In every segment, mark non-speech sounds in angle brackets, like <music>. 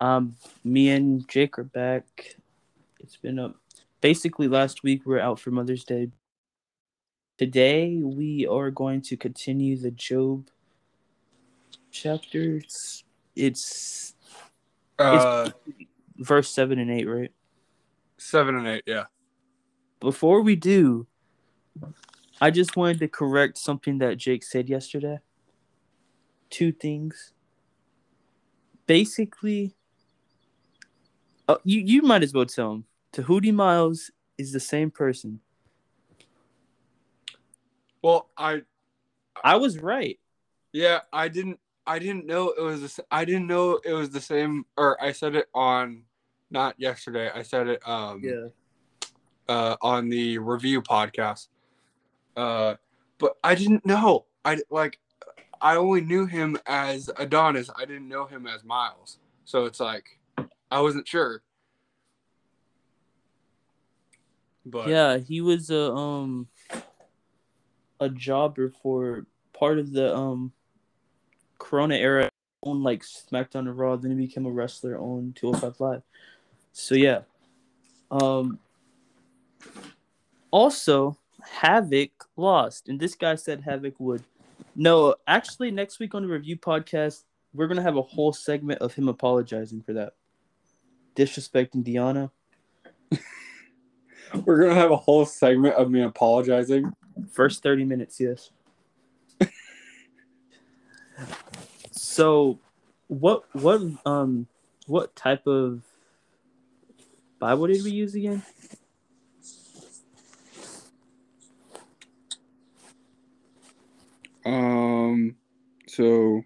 Um, me and Jake are back. It's been a basically last week we are out for Mother's Day. Today we are going to continue the Job chapter. It's it's, Uh, it's verse seven and eight, right? seven and eight. Yeah. Before we do, I just wanted to correct something that Jake said yesterday. Two things. Basically, uh, you you might as well tell him. Tehuti Miles is the same person. Well, I I was right. yeah I didn't I didn't know it was the, I didn't know it was the same or I said it on not yesterday I said it um uh on the review podcast uh but I didn't know I like I only knew him as Adonis I didn't know him as Miles so it's like I wasn't sure but Yeah, he was a um a jobber for part of the um Corona era on like SmackDown and Raw, then he became a wrestler on 205 Live. So yeah. Um also Havoc lost, and this guy said Havoc would. No, actually next week on the review podcast, we're gonna have a whole segment of him apologizing for that. Disrespecting Deanna. <laughs> we're gonna have a whole segment of me apologizing First 30 minutes, yes. so what what um what type of Bible did we use again? Um, so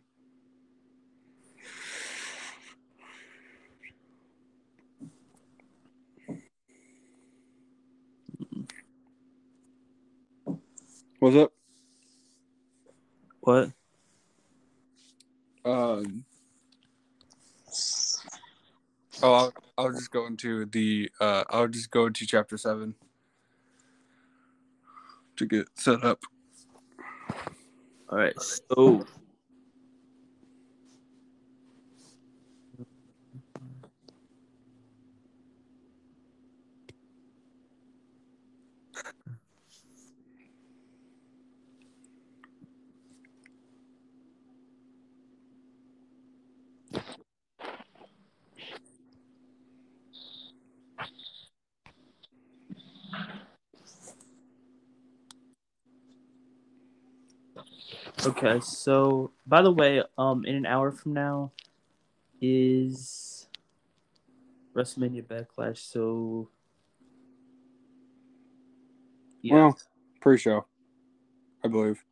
what's up? What? Um, oh, I'll, I'll just go into the uh, I'll just go into chapter seven to get set up. All right. So Okay, so by the way, um in an hour from now is WrestleMania Backlash, so yeah. Well, pre-show, I believe.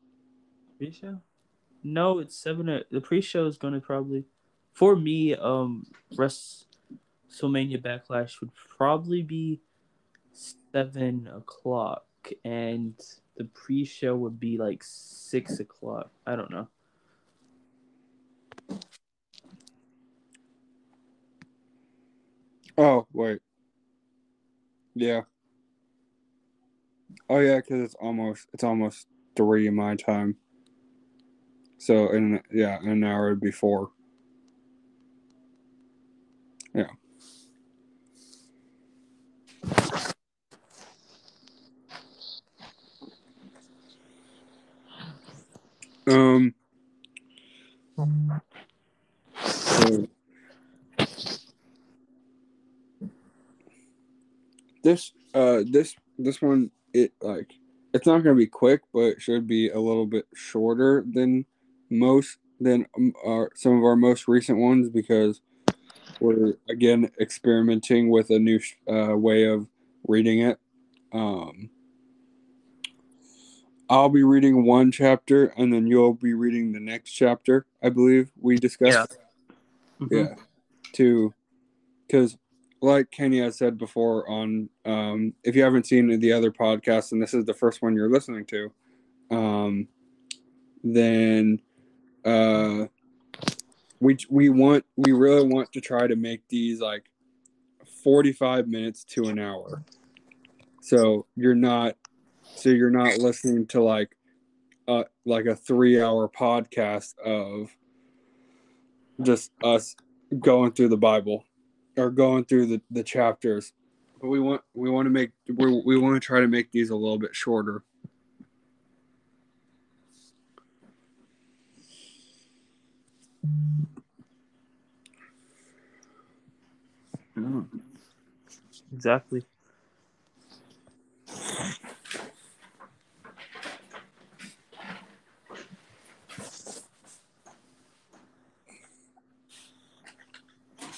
Pre-show? No, it's seven. o- The pre-show is going to probably, for me, um, WrestleMania Backlash would probably be seven o'clock, and the pre-show would be like six o'clock. I don't know. Oh wait, yeah. Oh yeah, because it's almost it's almost three in my time. So in yeah, in an hour before. Yeah. Um. so- this uh this this one it like it's not to be quick but it should be a little bit shorter than most than um, our some of our most recent ones because we're again experimenting with a new uh, way of reading it um i'll be reading one chapter and then you'll be reading the next chapter i believe we discussed. Mhm. yeah. To because like kenny has said before on um if you haven't seen the other podcasts and this is the first one you're listening to um then uh we we want we really want to try to make these like 45 minutes to an hour. So you're not so you're not listening to like uh like a three hour podcast of just us going through the Bible or going through the, the chapters. But we want we want to make we we want to try to make these a little bit shorter. Exactly.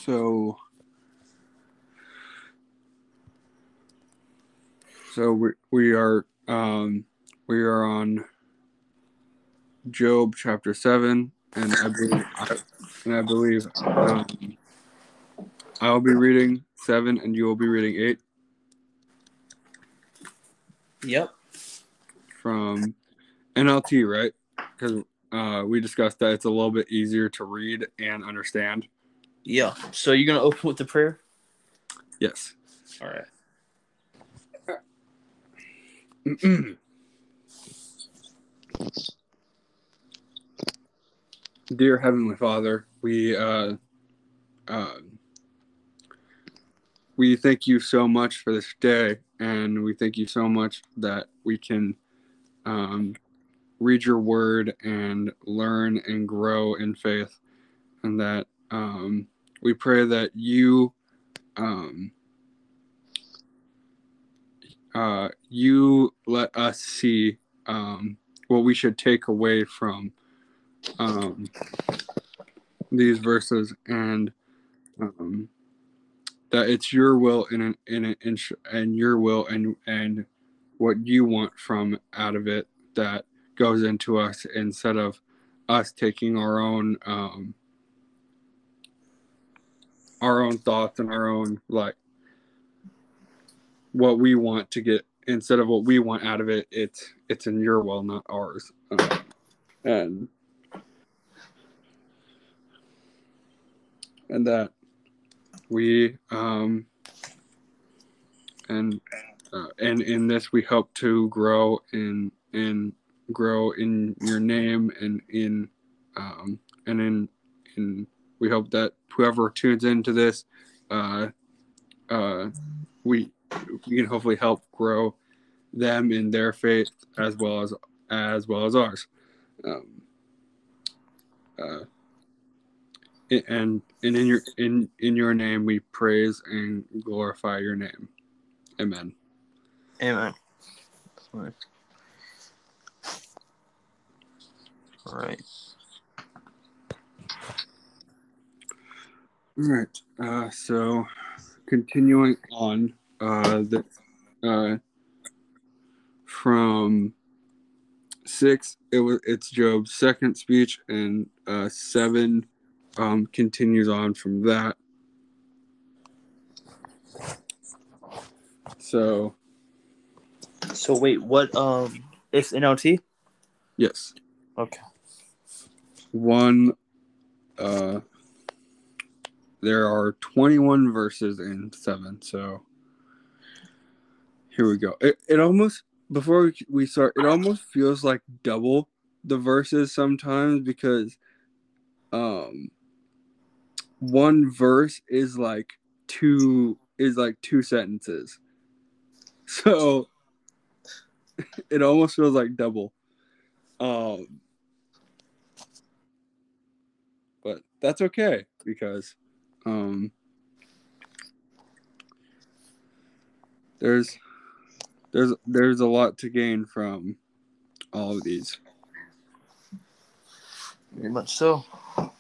So so we we are um we are on Job chapter 7 and I believe I, and I believe um, I'll be reading 7 and you will be reading 8 Yep. from NLT, right? Cuz uh we discussed that it's a little bit easier to read and understand. Yeah. So you're gonna open with the prayer? Yes. All right. <clears throat> Dear Heavenly Father, we uh, uh, we thank you so much for this day, and we thank you so much that we can um, read your word and learn and grow in faith, and that um, we pray that you um, uh, you let us see um, what we should take away from um, these verses and um, that it's your will and and and, and your will and and what you want from out of it that goes into us instead of us taking our own um, our own thoughts and our own like what we want to get instead of what we want out of it it's it's in your will not ours. Uh, and and that we um and uh, and in this we hope to grow in in grow in your name and in um and in in we hope that whoever tunes into this uh uh we we can hopefully help grow them in their faith as well as as well as ours um uh and and in your in in your name we praise and glorify your name amen Amen. All right. All right. uh so continuing on uh the uh from six it was it's job's second speech and uh seven um continues on from that so So wait, what? Um, it's NLT. yes Okay. one uh there are 21 verses in 7 so here we go. It, it almost before we, we start it almost feels like double the verses sometimes because um one verse is like two is like two sentences. <laughs> So it almost feels like double. Um but that's okay because um there's there's there's a lot to gain from all of these. Very much so. all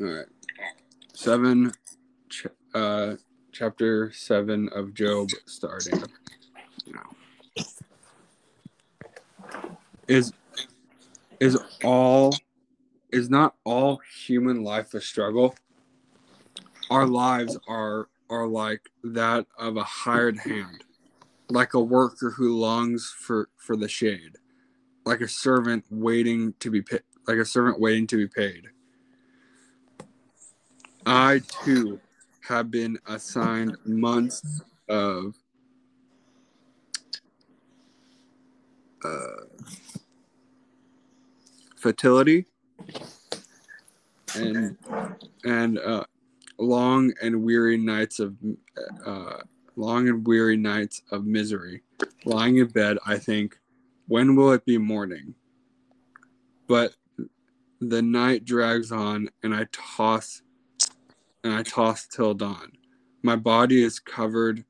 right. Seven ch- uh chapter seven of job starting. Now is is all is not all human life a struggle? Our lives are are like that of a hired hand like a worker who longs for for the shade like a servant waiting to be paid like a servant waiting to be paid. I too have been assigned months of uh, fertility and and uh, long and weary nights of uh, long and weary nights of misery. Lying in bed, I think, when will it be morning? But the night drags on, and I toss, and I toss till dawn. My body is covered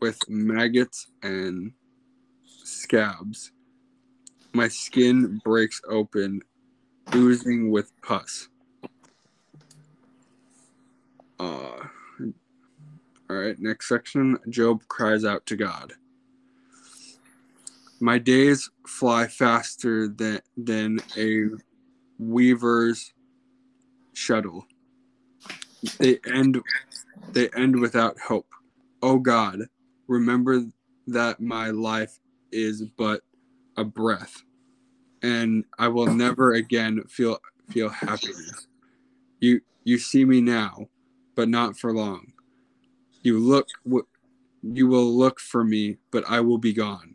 with maggots and scabs. My skin breaks open, oozing with pus. Uh, all right, next section. Job cries out to God. My days fly faster than, than a weaver's shuttle. They end they end without hope. Oh God, remember that my life is but a breath, and I will never again feel feel happiness. You you see me now, but not for long. You look you will look for me, but I will be gone.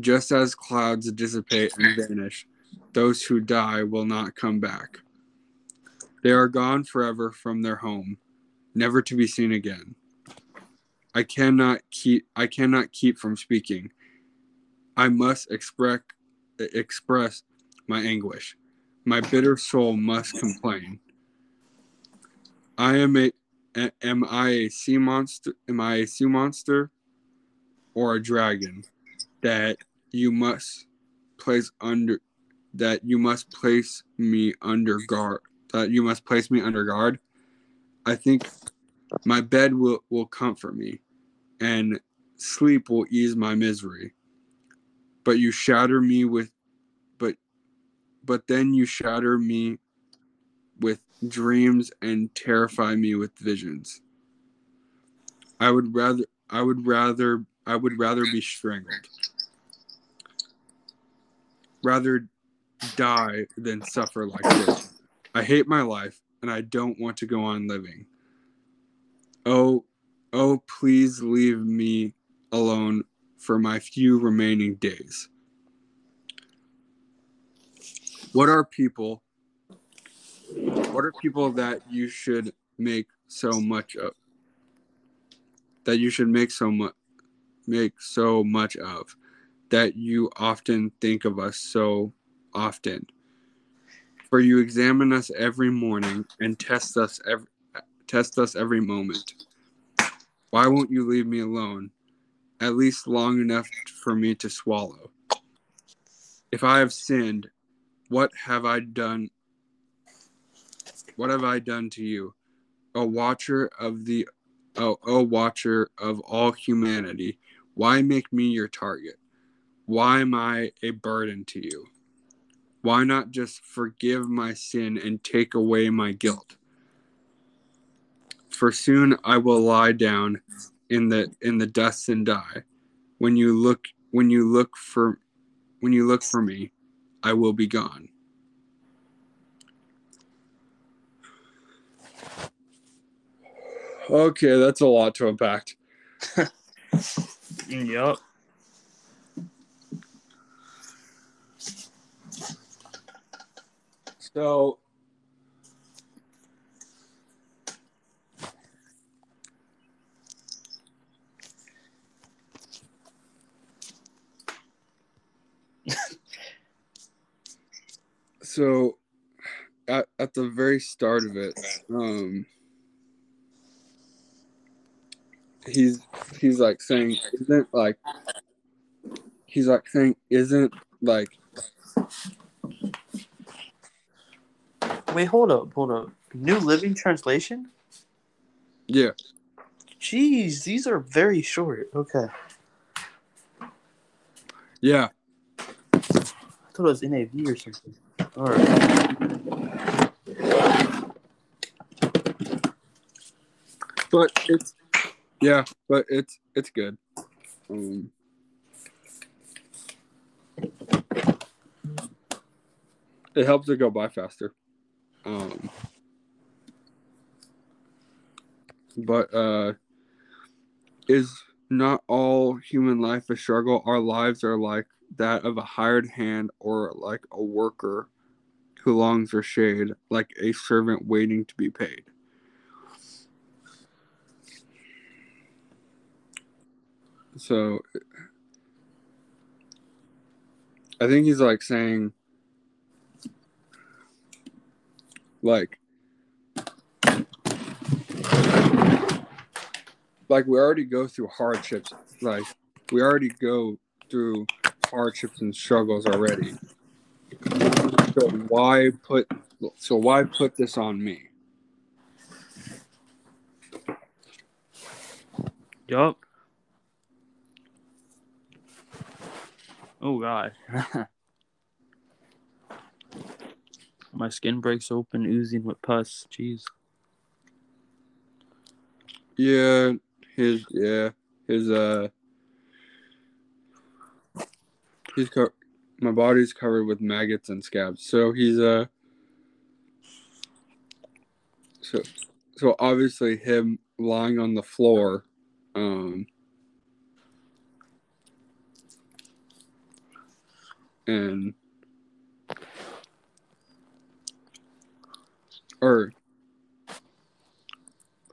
Just as clouds dissipate and vanish, those who die will not come back. They are gone forever from their home, never to be seen again. I cannot keep I cannot keep from speaking. I must express express my anguish. My bitter soul must complain. I am a am I a sea monster am I a sea monster or a dragon that you must place under that you must place me under guard that you must place me under guard i think my bed will will comfort me and sleep will ease my misery but you shatter me with but but then you shatter me with dreams and terrify me with visions i would rather i would rather i would rather be strangled rather die than suffer like this. I hate my life and I don't want to go on living. Oh, oh, please leave me alone for my few remaining days. What are people? What are people that you should make so much of? That you should make so much make so much of that you often think of us so often. For you examine us every morning and test us every test us every moment. Why won't you leave me alone, at least long enough for me to swallow? If I have sinned, what have I done? What have I done to you? A watcher of the oh, a watcher of all humanity, why make me your target? Why am I a burden to you? Why not just forgive my sin and take away my guilt? For soon I will lie down in the in the dust and die. When you look when you look for when you look for me, I will be gone. Okay, that's a lot to unpack. <laughs> yep. So so at, at the very start of it um he's he's like saying isn't like he's like saying isn't like Wait, hold up, hold up. New Living Translation? yeah Jeez, these are very short. Okay. yeah I thought it was NAV or something. Alright. but it's yeah but it's it's good. Um it helps it go by faster. Um but uh is not all human life a struggle? Our lives are like that of a hired hand or like a worker who longs for shade, like a servant waiting to be paid. So I think he's like saying like like we already go through hardships like we already go through hardships and struggles already so why put so why put this on me Yup. Oh god. <laughs> My skin breaks open, oozing with pus. Jeez. yeah his yeah his uh he's co- my body's covered with maggots and scabs. So he's uh so so obviously him lying on the floor um and or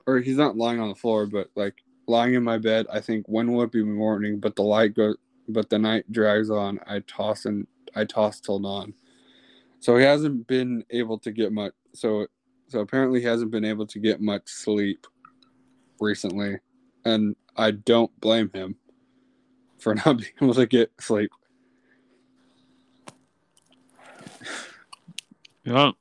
or he's not lying on the floor but like lying in my bed i think when will it be morning but the light goes but the night drags on. I toss and i toss till dawn. So he hasn't been able to get much so so apparently he hasn't been able to get much sleep recently. And i don't blame him for <laughs> not being able to get sleep. Yup.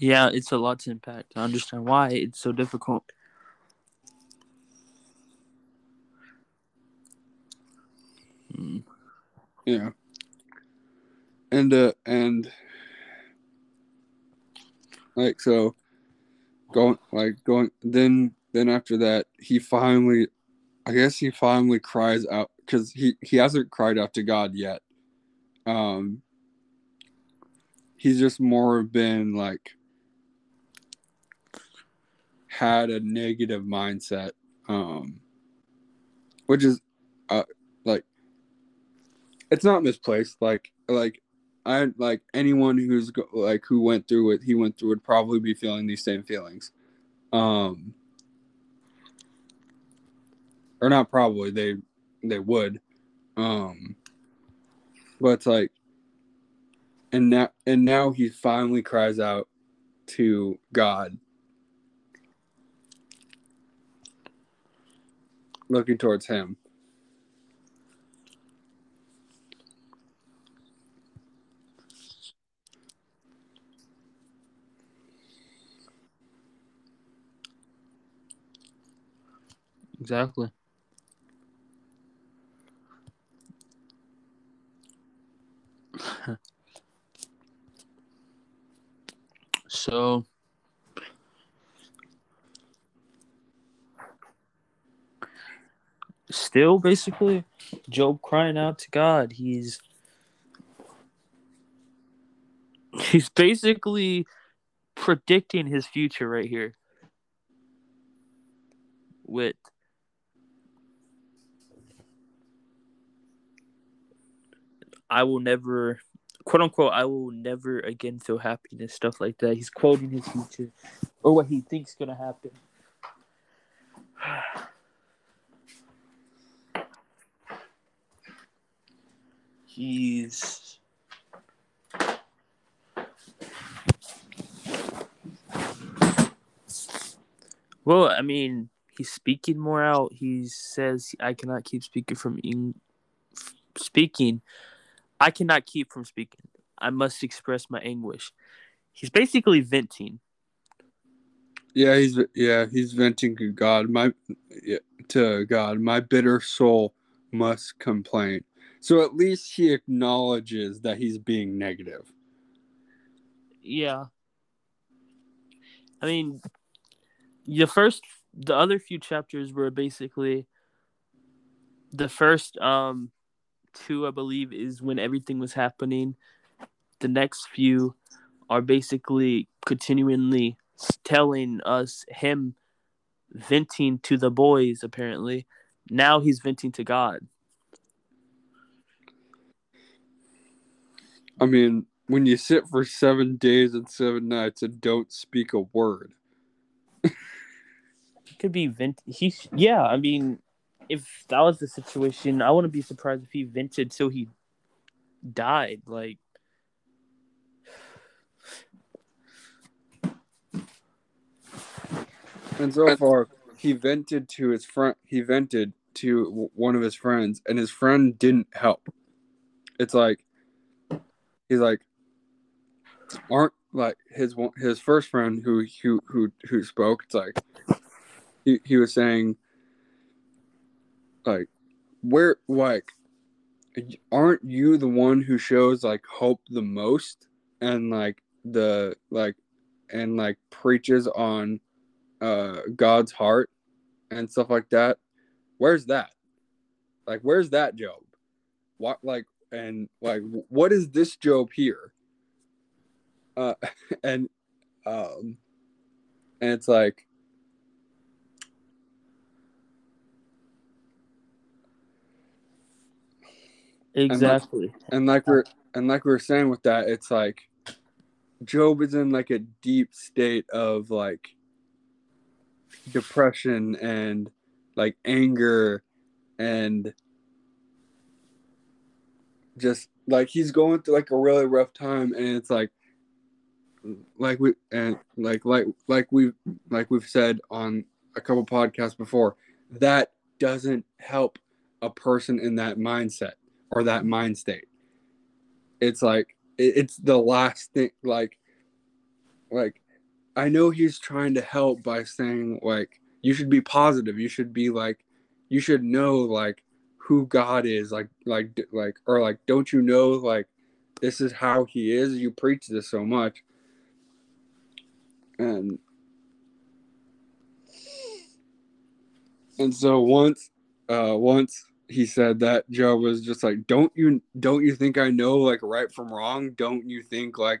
Yeah, it's a lot to impact. I understand why it's so difficult. Hmm. Yeah. And uh and like so going like going then then after that he finally I guess he finally cries out cuz he he hasn't cried out to God yet. Um he's just more been like had a negative mindset um which is uh like it's not misplaced. Like like i like anyone who's go, like who went through it he went through would probably be feeling these same feelings. Um or not probably they they would. Um but it's like and now and now he finally cries out to god looking towards him Exactly. <laughs> so still basically Job crying out to God. He's he's basically predicting his future right here with I will never quote unquote I will never again feel happiness stuff like that. He's quoting his future or what he thinks gonna happen. <sighs> <sighs> <sighs> He's well, I mean, he's speaking more out. He says, "I cannot keep speaking from Eng- speaking. I cannot keep from speaking. I must express my anguish." He's basically venting. Yeah, he's yeah, he's venting to God. My yeah, to God, my bitter soul must complain. So at least he acknowledges that he's being negative. Yeah. I mean, the first, the other few chapters were basically the first um two, I believe, is when everything was happening, the next few are basically continually telling us him venting to the boys apparently now he's venting to god I mean, when you sit for seven days and seven nights and don't speak a word, He could be vent. He yeah. I mean, if that was the situation, I wouldn't be surprised if he vented till he died. Like, and so far he vented to his friend. He vented to one of his friends, and his friend didn't help. It's like he's like, aren't like his his first friend who who who who spoke. It's like he he was saying, like, where like, aren't you the one who shows like hope the most and like the like and like preaches on uh God's heart and stuff like that? Where's that? Like, where's that Job? What like and like what is this Job here? Uh <laughs> and um and it's like exactly. and like we're and like we're saying with that, it's like Job is in like a deep state of like depression and like anger and just like he's going through like a really rough time and it's like like we and like like like we like we've said on a couple podcasts before that doesn't help a person in that mindset or that mind state. It's like it, it's the last thing like like i know he's trying to help by saying like you should be positive. You should be like you should know like who god is like like like or like don't you know like this is how he is? You preach this so much. And and so once uh once he said that joe was just like don't you don't you think i know like right from wrong? Don't you think like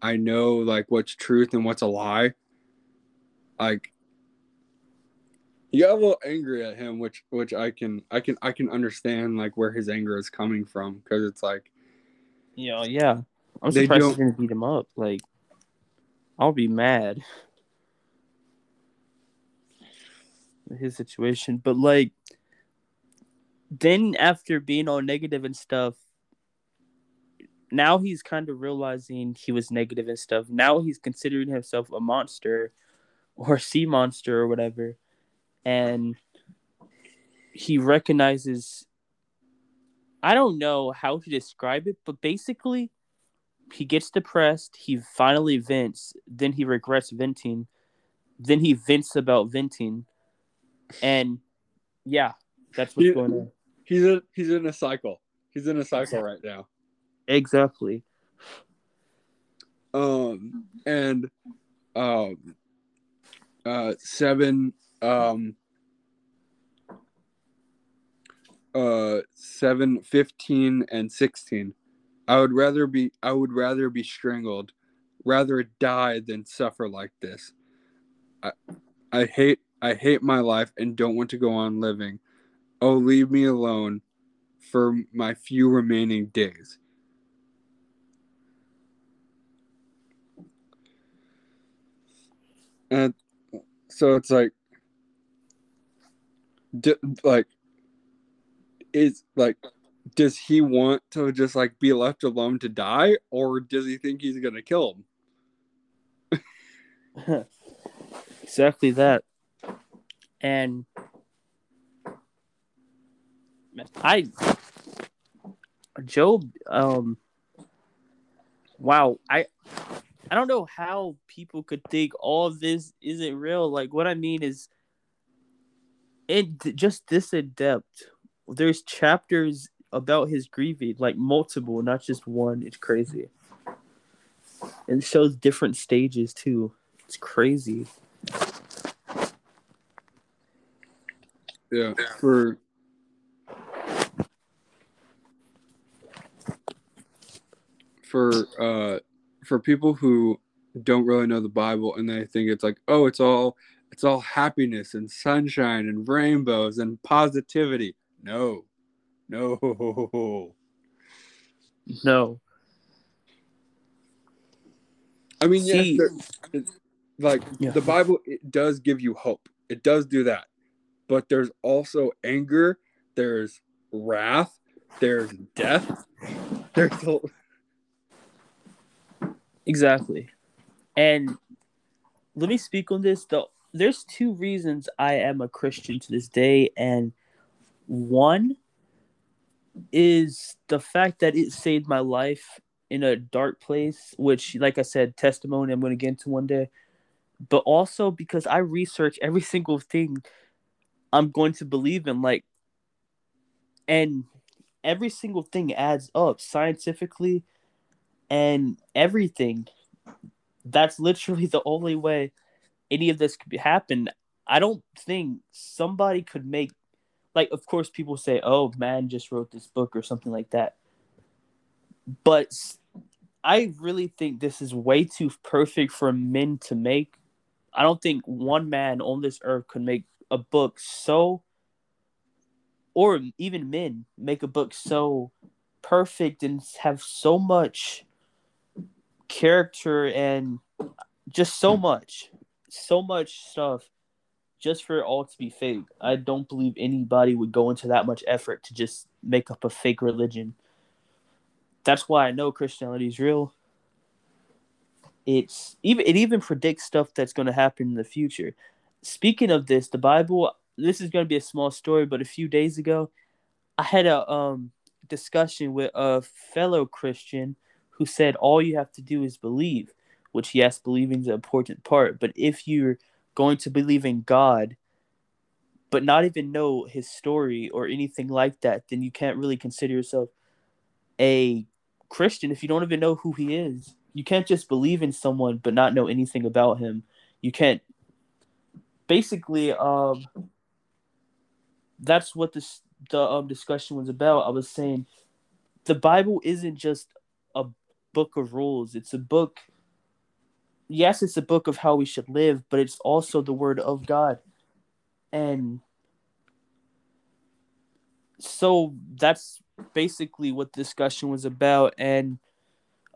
i know like what's truth and what's a lie? Like he got a little angry at him which which i can i can i can understand like where his anger is coming from because it's like You know, yeah. I'm They surprised he's gonna beat him up. Like, I'll be mad. His situation, but like, then after being all negative and stuff, now he's kind of realizing he was negative and stuff. Now he's considering himself a monster, or a sea monster or whatever, and he recognizes. I don't know how to describe it, but basically, he gets depressed. He finally vents. Then he regrets venting. Then he vents about venting, and yeah, that's what's Yeah. going on. he's a he's in a cycle he's in a cycle right now Exactly. um and um uh seven um uh seven fifteen and 16 i would rather be i would rather be strangled rather die than suffer like this. I i hate i hate my life and don't want to go on living. Oh leave me alone for my few remaining days. And so it's like d- like is like does he want to just like be left alone to die or does he think he's gonna kill him <laughs> exactly that. And I Job um wow, I I don't know how people could think all this isn't real. Like what I mean is it just this in depth. There's chapters about his grieving, like multiple, not just one. It's crazy. And it shows different stages too. It's crazy. yeah for for uh for people who don't really know the Bible and they think it's like, oh, it's all it's all happiness and sunshine and rainbows and positivity. No. No. No. I mean, See- yes, there- like Yeah. the Bible, it does give you hope. It does do that, but there's also anger. There's wrath. There's death. There's a, Exactly. And let me speak on this. Though there's two reasons I am a Christian to this day, and one is the fact that it saved my life in a dark place, which, like I said, testimony I'm going to get into one day. But also because I research every <laughs> single thing I'm going to believe in, like, and every single thing adds up scientifically and everything. That's literally <laughs> the only way any of this could happen. I don't think somebody could make like of course people say, "Oh, man just wrote this book" or something like that. But I really think this is way too perfect for men to make. I don't think one man on this earth could make a book so or even men make a book so perfect and have so much character and just so much so much stuff just for it all to be fake. I don't believe anybody would go into that much effort to just make up a fake religion. That's why i know christianity is real. It's even it even predicts stuff that's going to happen in the future. Speaking of this the bible this is going to be a small story but a few days ago i had a um discussion with a fellow christian who said all you have to do is believe, which yes, believing is an important part. But if you're going to believe in God, but not even know his story or anything like that, then you can't really consider yourself a Christian if you don't even know who he is. You can't just believe in someone but not know anything about him. You can't basically um that's what this the um discussion was about. I was saying the Bible isn't just a book of rules. It's a book. Yes, it's a book of how we should live, but it's also the word of God. And so that's basically what the discussion was about. And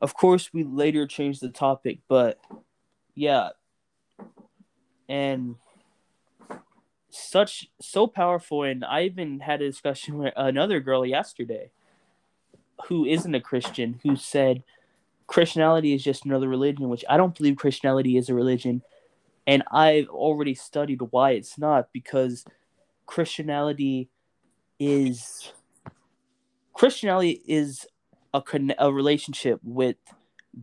of course, we later changed the topic, but yeah. And such so powerful. And I even had a discussion with another girl yesterday who isn't a Christian who said Christianity is just another religion, which I don't believe Christianity is a religion. And I've already studied why it's not because Christianity is Christianity is a a relationship with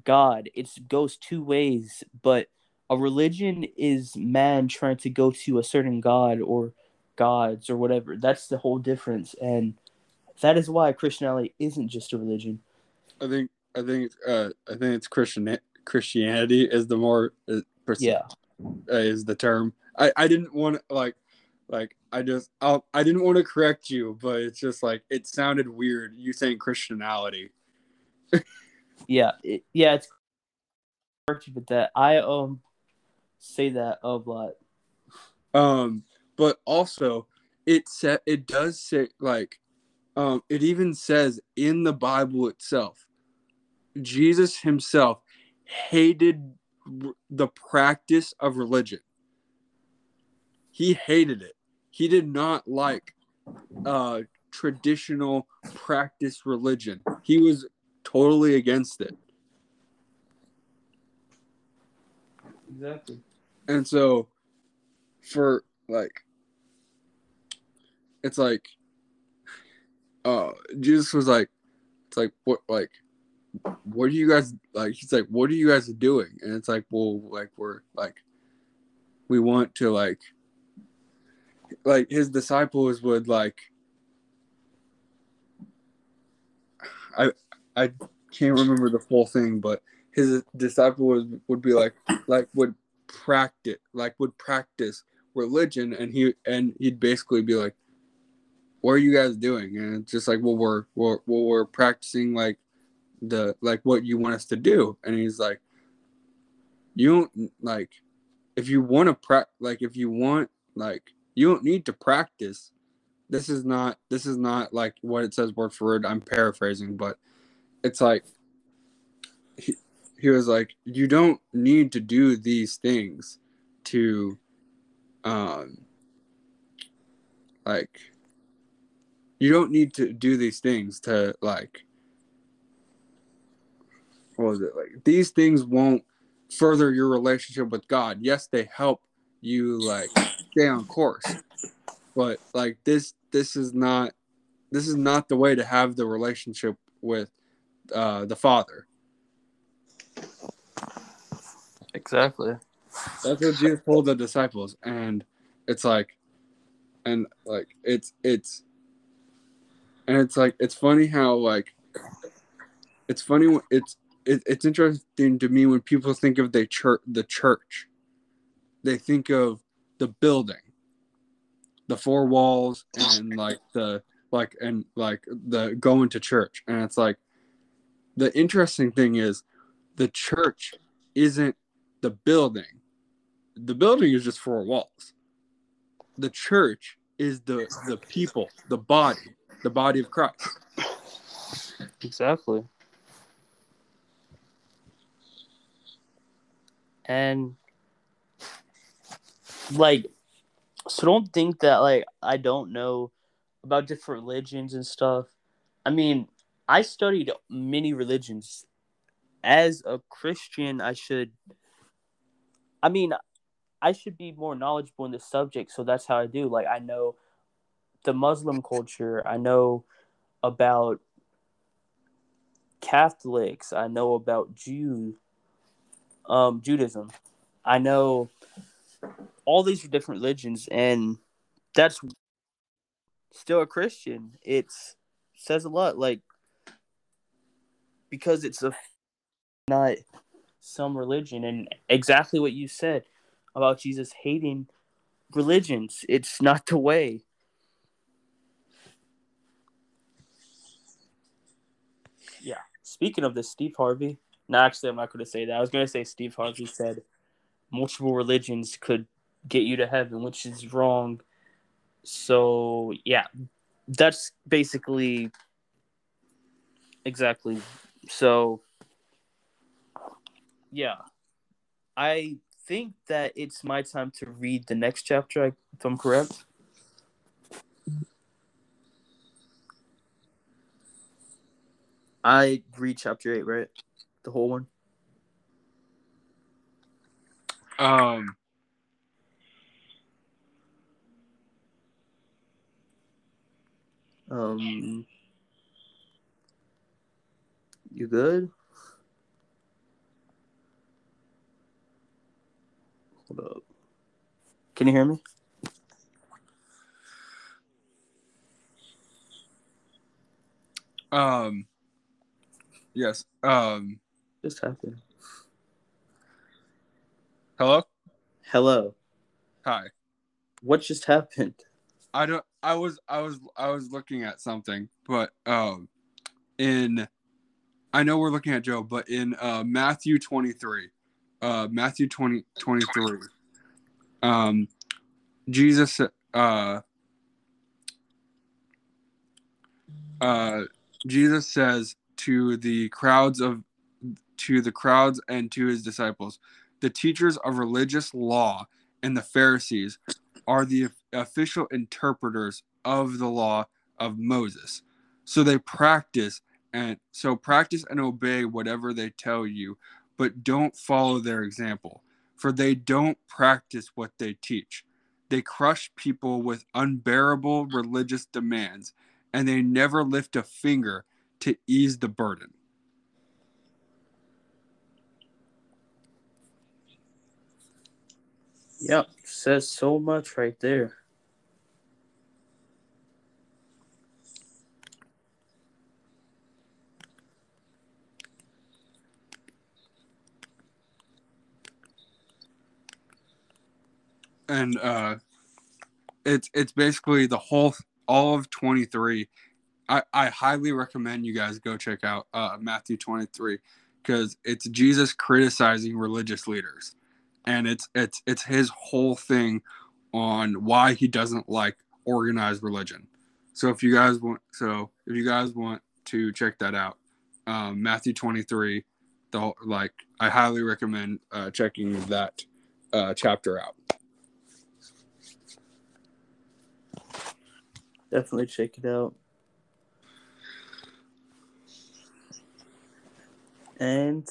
God. It goes two ways, but a religion is man trying to go to a certain god or gods or whatever. That's the whole difference, and that is why Christianity isn't just a religion. I think I think uh I think it's Christian Christianity is the more uh, pers- Yeah, uh, is the term. I I didn't want to like like I just I'll, I didn't want to correct you, but it's just like it sounded weird you saying Christianity. <laughs> yeah, it, yeah. It's with that. I um say that a lot. Um, but also it said it does say like um it even says in the Bible itself, Jesus himself hated the practice of religion. He hated it. He did not like uh traditional practice religion. He was totally against it. Exactly. And so for like it's like uh Jesus was like it's like what like what are you guys like he's like what are you guys doing? And it's like well like we're like we want to like like his disciples would like i i can't remember the full thing but his disciples would be like like would practice like would practice religion and he and he'd basically be like what are you guys doing? And it's just like well we're we're, well, we're practicing like the like what you want us to do. And he's like you don't like if you want to pra- like if you want like you don't need to practice. This is not this is not like what it says word for word. I'm paraphrasing but it's like he, he was like you don't need to do these things to um like you don't need to do these things to like what was it? Like these things won't further your relationship with god. Yes they help you like stay on course. But like this this is not this is not the way to have the relationship with uh the father. Exactly. that's what jesus told the disciples and it's like and like it's it's and it's like it's funny how like it's funny when it's it, it's interesting to me when people think of the church the church. They think of the building the four walls and like the like and like the going to church. And it's like the interesting thing is the church isn't the building. The building is just four walls. The church is the the people the body the body of christ. Exactly. And like so don't think that like I don't know about different religions and stuff. I mean, I studied many religions. As a Christian, I should I mean, I should be more knowledgeable in the subject, so that's how I do. Like I know the Muslim culture, I know about Catholics. I know about Jew, um, Judaism. I know all these are different religions, and that's still a Christian. It's says a lot, like because it's a not some religion, and exactly what you said about Jesus hating religions. It's not the way. Yeah. Speaking of this, Steve Harvey. No, actually, I'm not going to say that. I was going to say Steve Harvey said multiple religions could get you to heaven, which is wrong. So, yeah, that's basically exactly. So, yeah, I think that it's my time to read the next chapter, if I'm correct. I read chapter 8, right? The whole one? um Um, you good? Hold up. Can you hear me? um yes um Just happened. hello Hello. hi What just happened? I don't. I was. I was. I was looking at something, but um, in, I know we're looking at Job, but in uh Matthew twenty three, uh Matthew 20, 23, um, Jesus uh uh Jesus says to the crowds of to the crowds and to his disciples, the teachers of religious law and the Pharisees are the official interpreters of the law of Moses. So they practice and so practice and obey whatever they tell you, but don't follow their example, for they don't practice what they teach. They crush people with unbearable religious demands, and they never lift a finger to ease the burden. Yep, says so much right there. and uh it's it's basically the whole all of 23 I, I highly recommend you guys go check out uh, Matthew 23 because it's Jesus criticizing religious leaders, and it's it's it's his whole thing on why he doesn't like organized religion. So if you guys want, so if you guys want to check that out, um, Matthew 23, the like I highly recommend uh, checking that uh, chapter out. Definitely check it out. And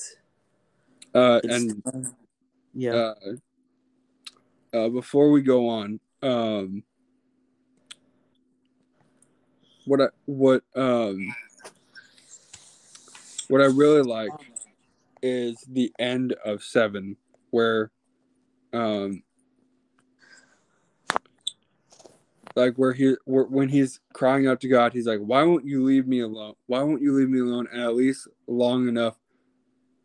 Uh, and time- yeah, uh, uh, before we go on, um, what I what um what I really like is the end of seven, where um like where he where, when he's crying out to God, he's like, "Why won't you leave me alone? Why won't you leave me alone? At least long enough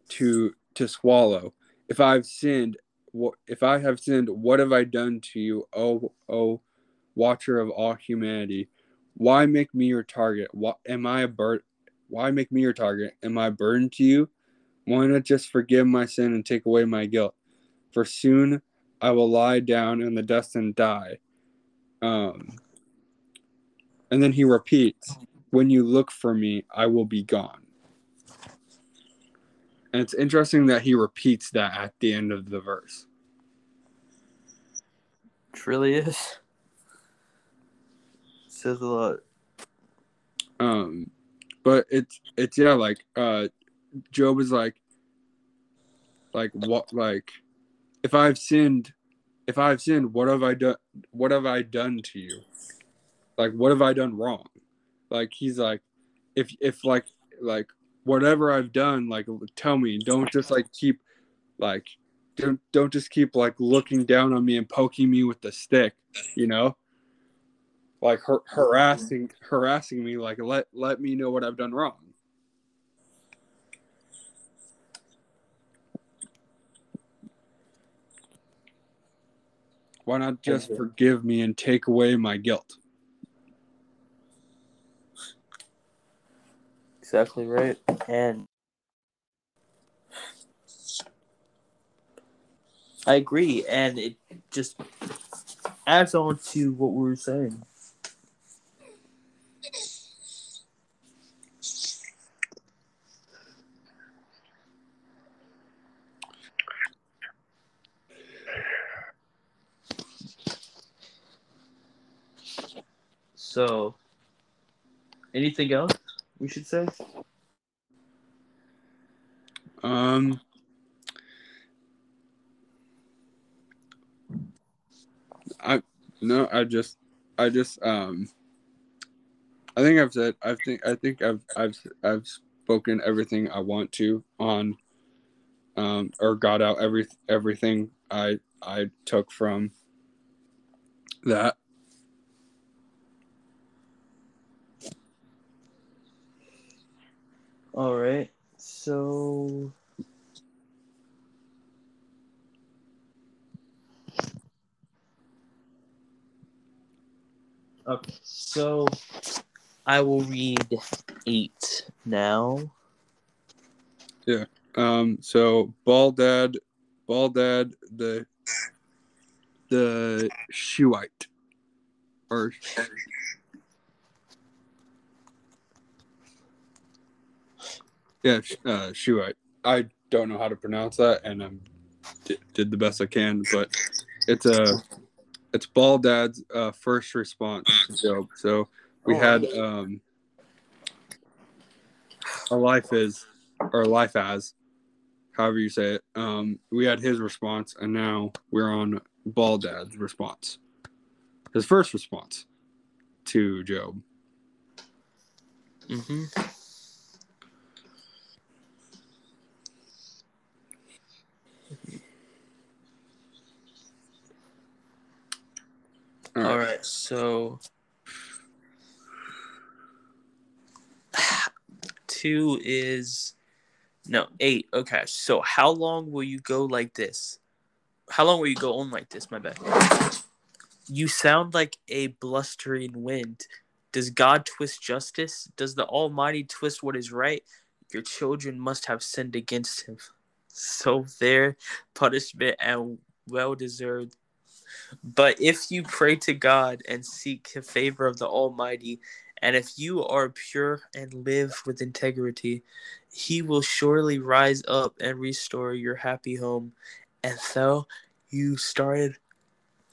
to to swallow." If I've sinned, what if I have sinned, what have I done to you, O O watcher of all humanity? Why make me your target? Why am I a bird? Why make me your target? Am I a burden to you? Why not just forgive my sin and take away my guilt? For soon I will lie down in the dust and die. Um, and then he repeats, When you look for me, I will be gone. And it's interesting that he repeats that at the end of the verse. it really is. Says a lot. Um, but it's it's yeah, like uh, Job is like, like what, like, if I've sinned, if I've sinned, what have I done? What have I done to you? Like, what have I done wrong? Like he's like, if if like like whatever I've done, like tell me. Don't just like keep like don't don't just keep like looking down on me and poking me with the stick, you know? Like har- harassing harassing me like let let me know what I've done wrong. Why not just forgive me and take away my guilt? Exactly right. And I agree, and it just adds on to what we were saying. So, anything else we should say? Um I no, I just I just um I think I've said I think I think I've I've I've spoken everything I want to on um or got out every everything I I took from that. All right. So Okay. So I will read 8 now. Yeah. Um so Baldad Baldad the the Shuhite or Yeah, uh, Shuhite. I don't know how to pronounce that, and I d- did the best I can. But it's a it's Baldad's uh, first response to Job. So we Oh. had um, a life is or life as, however you say it. Um, we had his response, and now we're on Baldad's response. His first response to Job. Mhm. All right. All right. So <sighs> 2 is no, 8. Okay. So how long will you go like this? How long will you go on like this? My bad. You sound like a blustering wind. Does God twist justice? Does the Almighty twist what is right? Your children must have sinned against him. So their punishment and well deserved. But if you pray to God and seek the favor of the Almighty, and if you are pure and live with integrity, He will surely rise up and restore your happy home. And so you started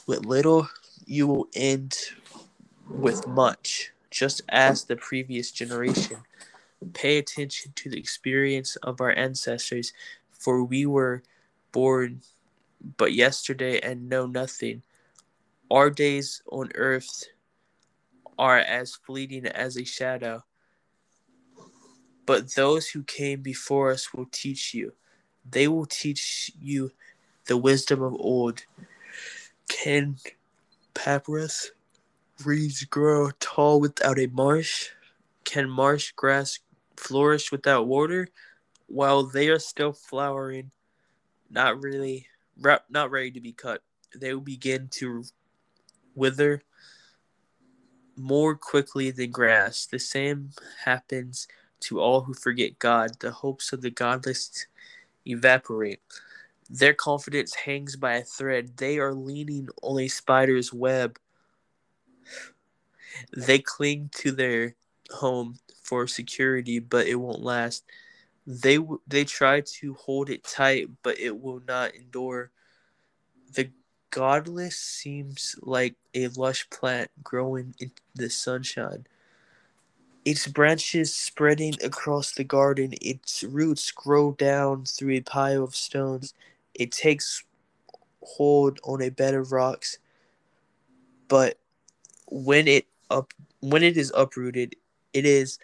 with little, you will end with much, just as the previous generation. Pay attention to the experience of our ancestors, for we were born but yesterday and know nothing. Our days on earth are as fleeting as a shadow. But those who came before us will teach you. They will teach you the wisdom of old. Can papyrus reeds grow tall without a marsh? Can marsh grass flourish without water? While they are still flowering, not really, not ready to be cut, they will begin to wither more quickly than grass. The same happens to all who forget God. The hopes of the godless evaporate. Their confidence hangs by a thread. They are leaning on a spider's web. They cling to their home for security, but it won't last. They they try to hold it tight, but it will not endure. The godless seems like a lush plant growing in the sunshine. Its branches spreading across the garden, its roots grow down through a pile of stones. It takes hold on a bed of rocks, but when it up when it is uprooted, it is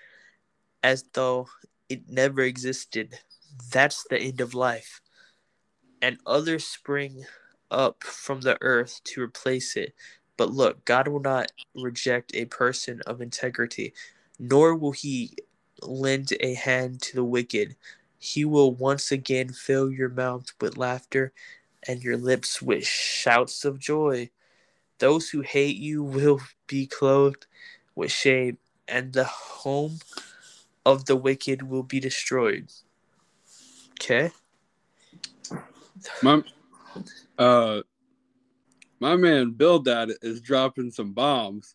as though it never existed. That's the end of life. And others spring up from the earth to replace it. But look, God will not reject a person of integrity, nor will he lend a hand to the wicked. He will once again fill your mouth with laughter and your lips with shouts of joy. Those who hate you <laughs> will be clothed with shame, and the home of the wicked will be destroyed. Okay? Mom, uh, my man Bildad is dropping some bombs.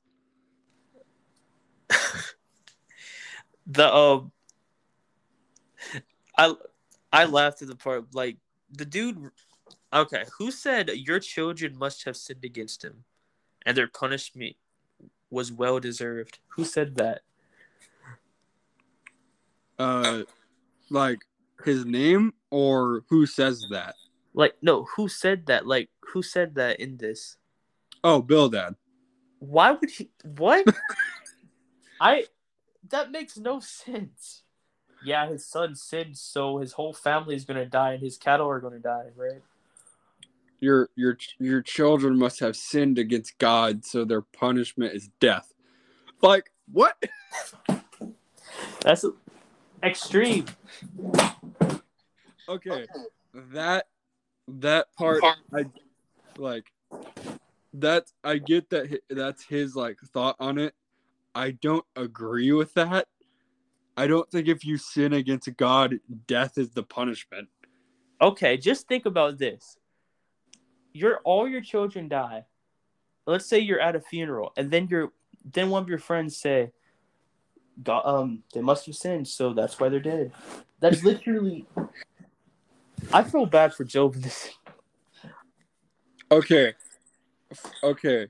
<laughs> the um, I I laughed at the part like the dude. Okay, who said your children must have sinned against him, and their punishment was well deserved? Who said that? Uh, like his name or who says that? Like, no, who said that? Like, who said that in this? Oh, Bildad. Why would he? What? <laughs> I. That makes no sense. Yeah, his son sinned, so his whole family is gonna die, and his cattle are gonna die, right? Your your your children must have sinned against God, so their punishment is death. Like what? That's extreme. Okay, that that part I like that I get that that's his like thought on it. I don't agree with that. I don't think if you sin against God, death is the punishment. Okay, just think about this. Your all your children die. Let's say you're at a funeral, and then your then one of your friends say, God, um, they must have sinned, so that's why they're dead. That's literally I feel bad for Job in this. Okay. Okay.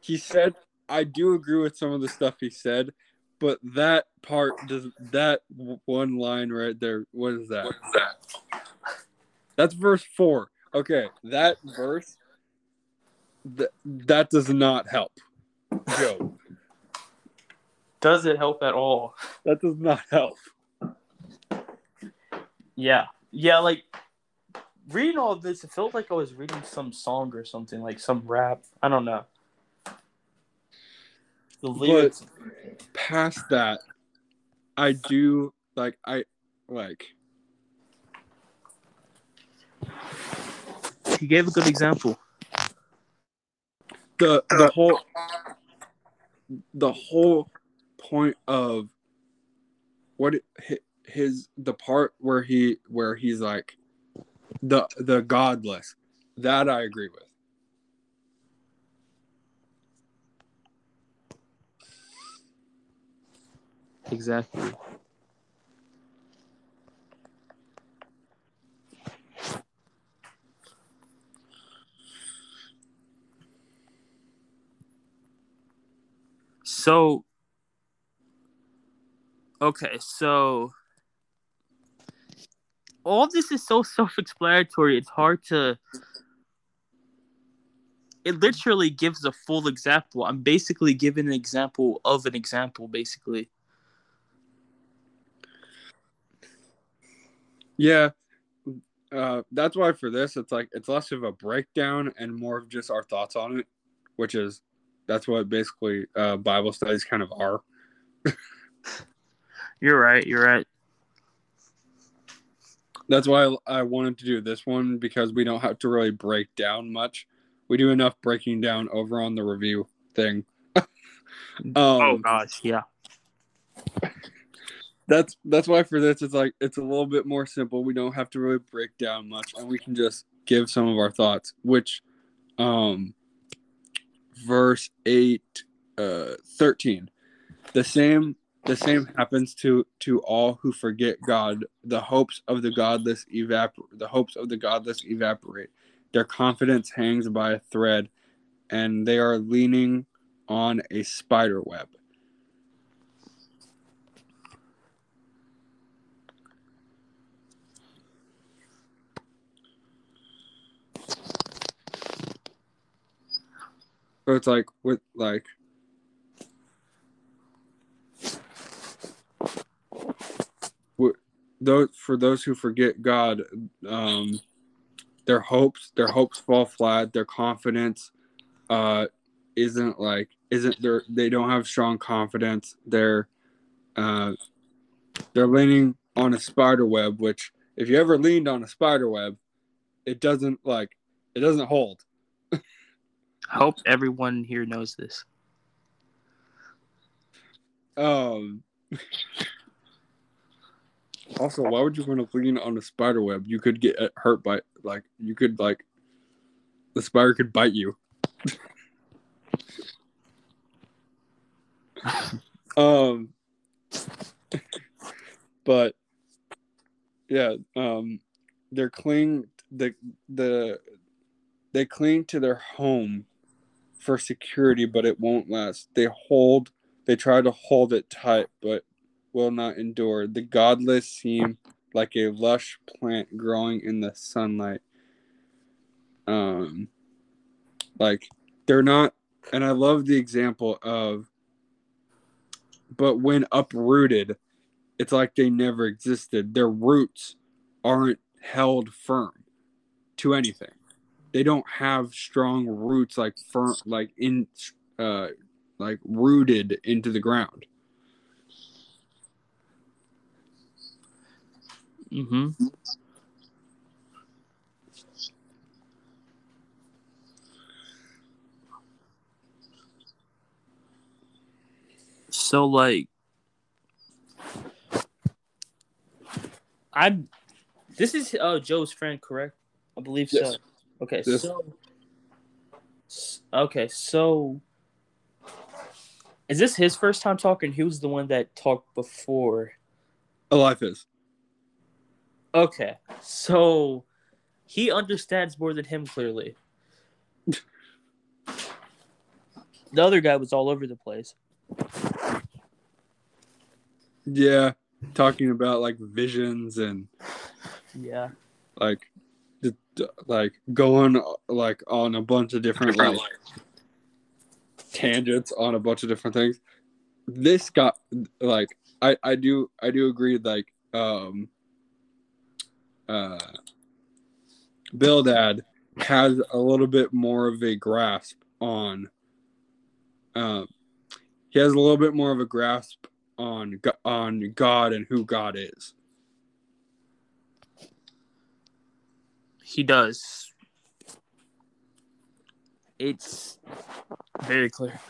He said, I do agree with some of the stuff he said, but that part does that one line right there. What is that? What is that? That's verse four. Okay, that verse. That that does not help. Job. Does it help at all? That does not help. Yeah, yeah. Like reading all of this, it felt like I was reading some song or something, like some rap. I don't know. The lyrics. But past that, I do like I like. He gave a good example. The the whole the whole point of what it, hi- his the part where he where he's like the the godless that I agree with. Exactly. So, okay, so all this is so <laughs> self-explanatory. It's hard to. It literally gives a full example. I'm basically giving an example of an example, basically. Yeah. Uh, that's why for this it's like it's less of a breakdown and more of just our thoughts on it, which is that's what basically uh, Bible studies kind of are. <laughs> You're right. You're right. That's why I, wanted to do this one because we don't have to really break down much. We do enough breaking down over on the review thing. <laughs> um, oh gosh, yeah. that's that's why for this it's like it's a little bit more simple. We don't have to really break down much, and we can just give some of our thoughts. Which, um, verse eight, uh, thirteen, the same the same happens to to all who forget God. The hopes of the godless evaporate. The hopes of the godless evaporate. Their confidence hangs by a thread, and they are leaning on a spider web. So it's like with like those for those who forget God, um, their hopes their hopes fall flat. Their confidence uh, isn't like isn't there. They don't have strong confidence. They're uh, they're leaning on a spider web. Which if you ever leaned on a spider web, it doesn't like it doesn't hold. I hope everyone here knows this. Um. <laughs> Also, why would you want to lean on a spider web? You could get hurt by like you could like the spider could bite you. <laughs> um. But yeah, um, they're cling the the they cling to their home for security, but it won't last. They hold they try to hold it tight, but will not endure. The godless seem like a lush plant growing in the sunlight. Um, like they're not, and I love the example of, but when uprooted, it's like they never existed. Their roots aren't held firm to anything. They don't have strong roots like firm, like in, uh, like rooted into the ground. Mm-hmm. So like I'm this is uh Job's friend, correct? I believe so. Okay, Yes. so okay, so is this his first time talking? He was the one that talked before. A life is. Okay, so he understands more than him clearly. the other guy was all over the place. Yeah, talking about like visions and Yeah. like the, like going like on a bunch of different like tangents on a bunch of different things. This got like I I do I do agree like um uh Bildad has a little bit more of a grasp on um he has a little bit more of a grasp on on God and who God is. He does. It's very clear.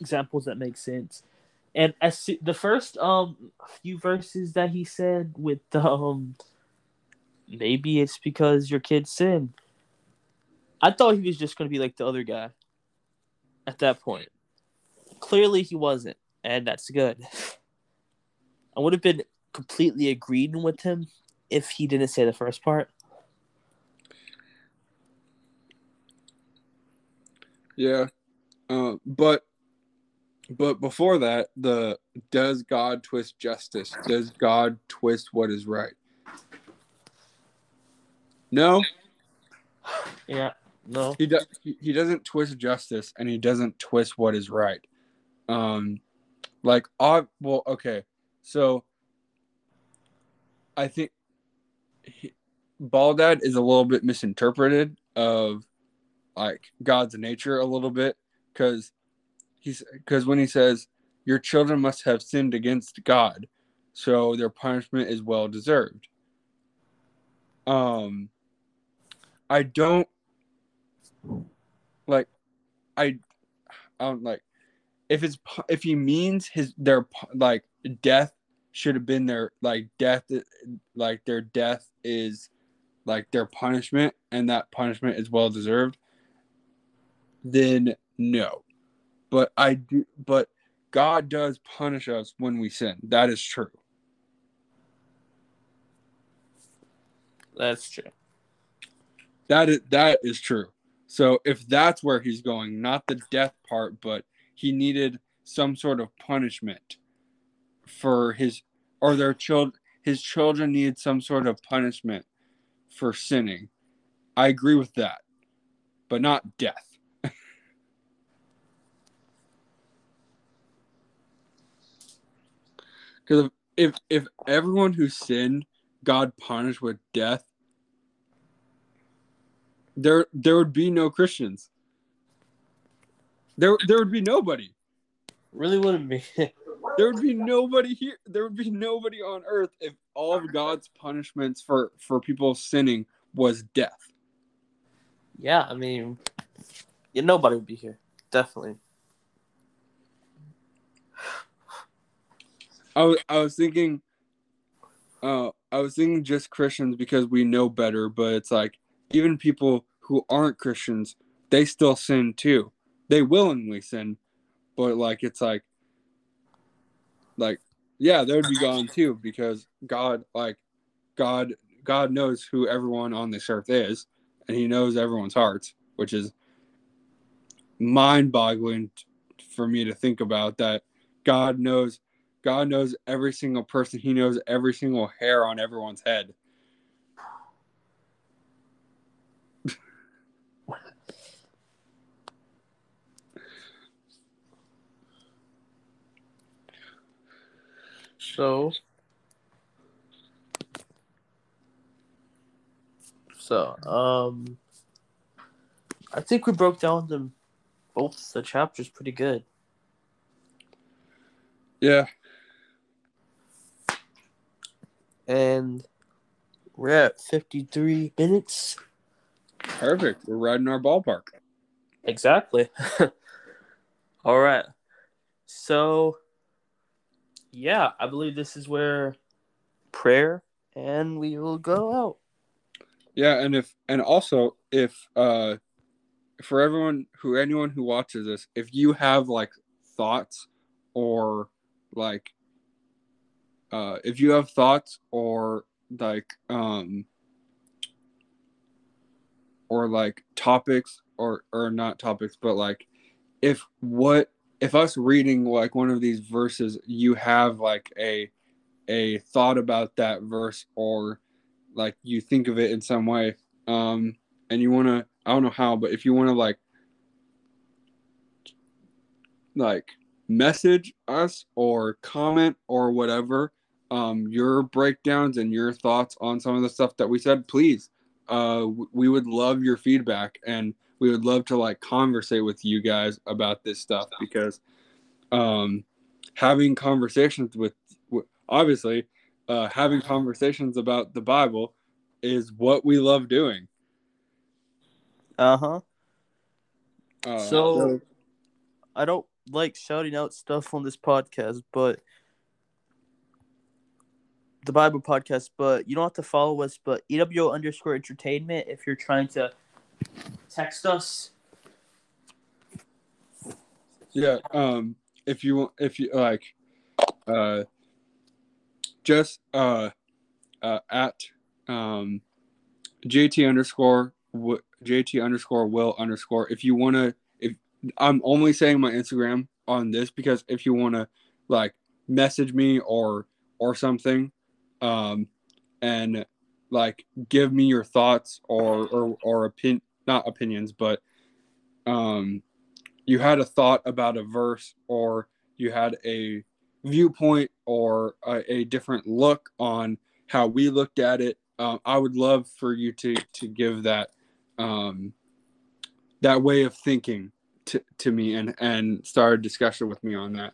examples that make sense. And as the first um few verses that he said with <laughs> um maybe it's because your kids sin. I thought he was just gonna be like the other guy at that point. Clearly he wasn't, and that's good. <laughs> I would have been completely agreeing with him if he didn't say the first part. Yeah. Uh, but but before that, the does God twist justice? Does God twist what is right? No. Yeah. No. He does he, doesn't twist justice and he doesn't twist what is right. Um like I well okay. So I think he, Baldad is a little bit misinterpreted of like God's nature a little bit because he's because when he says your children must have sinned against God, so their punishment is well deserved. Um, I don't like, I, I don't like if it's if he means his their like death should have been their like death like their death is like their punishment and that punishment is well deserved then no but I do, but God does punish us when we sin. That is true. That's true. That is that is true. So if that's where he's going, not the death part, but he needed some sort of punishment for his or their child his children needed some sort of punishment for sinning. I agree with that. But not death. Because if if everyone who sinned God punished with death, there there would be no Christians. There there would be nobody. Really wouldn't be. <laughs> there would be nobody here. There would be nobody on earth if all of God's punishments for for people sinning was death. Yeah, I mean, yeah, nobody would be here. Definitely. I was, I was thinking, uh, I was thinking just Christians because we know better, but it's like even people who aren't Christians, they still sin too. They willingly sin, but like it's like, like yeah, they would be gone too because God, like God, God knows who everyone on this earth is, and He knows everyone's hearts, which is mind-boggling for me to think about that God knows God knows every single person. He knows every single hair on everyone's head. so so um I think we broke down the both the chapters pretty good. Yeah, and we're at 53 minutes. Perfect. We're riding our ballpark. Exactly. <laughs> All right. So, yeah, I believe this is where prayer and we will go out. Yeah, and if and also if uh for everyone who anyone who watches this, if you have like thoughts or like uh, if you have thoughts or like um or like topics or or not topics but like if what if us reading like one of these verses you have like a a thought about that verse or like you think of it in some way um and you want to i don't know how but if you want to like like message us or comment or whatever um, your breakdowns and your thoughts on some of the stuff that we said, please. Uh, we would love your feedback and we would love to like conversate with you guys about this stuff because um, having conversations with, obviously, uh, having conversations about the Bible is what we love doing. Uh-huh. Uh, so, so I don't like shouting out stuff on this podcast, but the Bible podcast, but you don't have to follow us, but EWO underscore entertainment if you're trying to text us. Yeah. Um. If you want, if you like, uh, just uh, uh at um, JT underscore JT underscore will underscore. If you want to, if I'm only saying my Instagram on this because if you want to, like, message me or or something, um, and like give me your thoughts or or or opinion, not opinions, but um you had a thought about a verse or you had a viewpoint or a, a different look on how we looked at it um, i would love for you to to give that um, that way of thinking to, to me and and start a discussion with me on that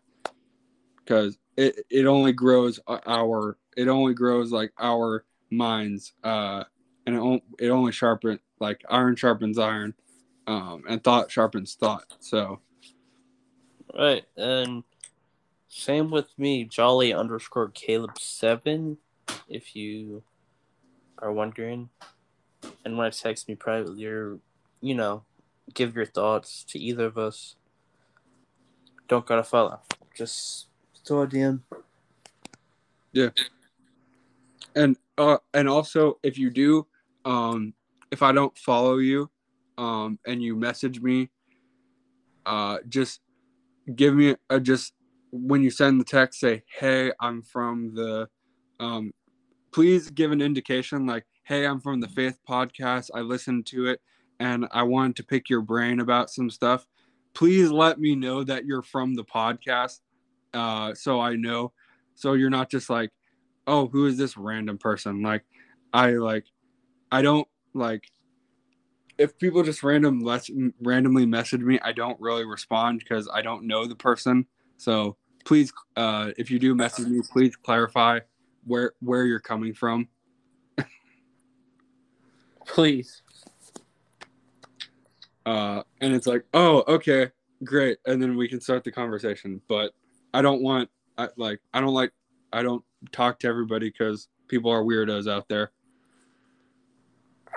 because it, it only grows our it only grows like our minds uh and it, it only sharpens like iron sharpens iron um, and thought sharpens thought. So, right, and same with me, Jolly underscore Caleb seven, if you are wondering. And when I text me privately, you're, you know, give your thoughts to either of us. Don't gotta follow, just throw a DM. Yeah, and uh, and also if you do, um, if I don't follow you, um, and you message me, uh, just give me a just when you send the text, say, "Hey, I'm from the." Um, please give an indication like, "Hey, I'm from the Faith Podcast. I listened to it, and I wanted to pick your brain about some stuff." Please let me know that you're from the podcast, uh, so I know. So you're not just like, "Oh, who is this random person?" Like, I like, I don't like if people just random randomly message me, I don't really respond because I don't know the person. So please, uh, if you do message me, please clarify where where you're coming from. <laughs> please. Uh, and it's like, oh, okay, great, and then we can start the conversation. But I don't want, I, like, I don't like, I don't talk to everybody because people are weirdos out there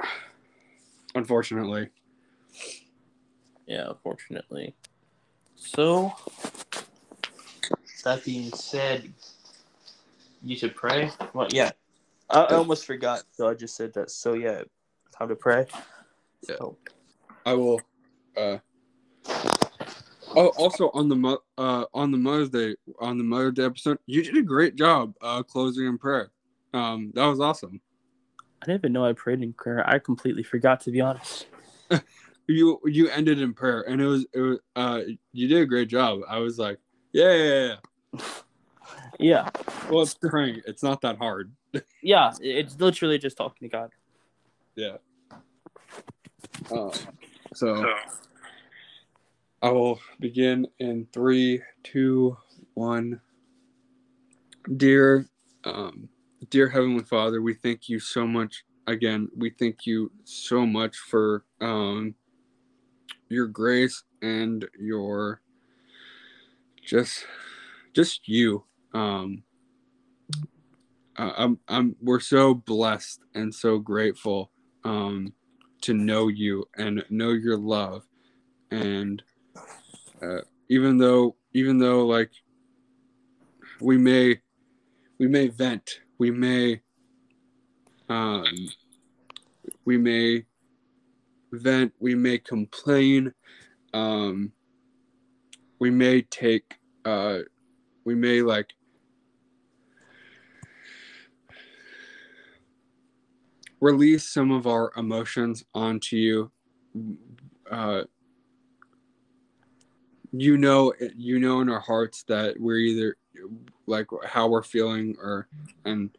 <sighs> unfortunately. Yeah, unfortunately. So, that being said, you should pray. Well, yeah, I, I almost forgot, so I just said that. So yeah, time to pray. So. Yeah. I will. Uh, oh, also on the uh on the Mother's Day on the Mother's Day episode, you did a great job uh closing in prayer. Um, that was awesome. I didn't even know I prayed in prayer. I completely forgot to be honest. <laughs> you you ended in prayer, and it was it was uh you did a great job. I was like, yeah, yeah, yeah. yeah. <laughs> Well, it's praying. It's not that hard. <laughs> yeah, it's literally just talking to God. Yeah. Uh, so I will begin in three, two, one. Dear um dear Heavenly Father, we thank you so much. Again, we thank you so much for um, your grace and your just just you. Um, I'm I'm we're so blessed and so grateful um, to know you and know your love, and uh, even though even though like we may we may vent we may um, we may vent we may complain um, we may take uh, we may like release some of our emotions onto you. Uh, you know you know in our hearts that we're either like how we're feeling or and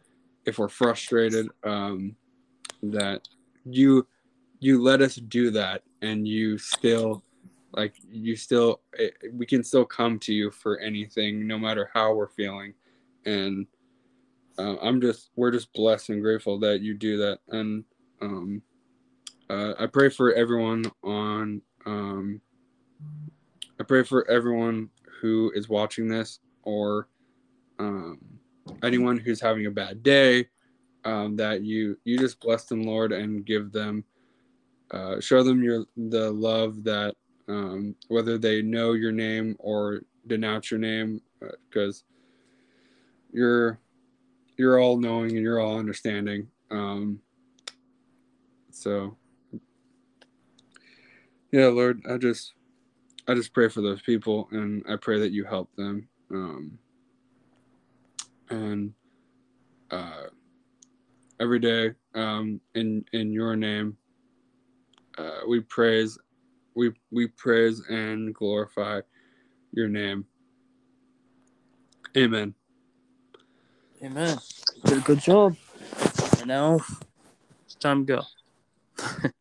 if we're frustrated um that you you let us do that and you still like you still eh, we can still come to you for anything no matter how we're feeling. And uh, i'm just we're just blessed and grateful that you do that. And um uh, i pray for everyone on um i pray for everyone who is watching this or um, anyone who's having a bad day um, that you you just bless them lord and give them uh, show them your the love that um, whether they know your name or denounce your name because uh, you're you're all knowing and you're all understanding. Um, so yeah lord i just i just pray for those people and i pray that you help them. Um, and uh, every day um, in in your name uh, we praise we we praise and glorify your name. Amen amen. Did a good job. And now it's time to go <laughs>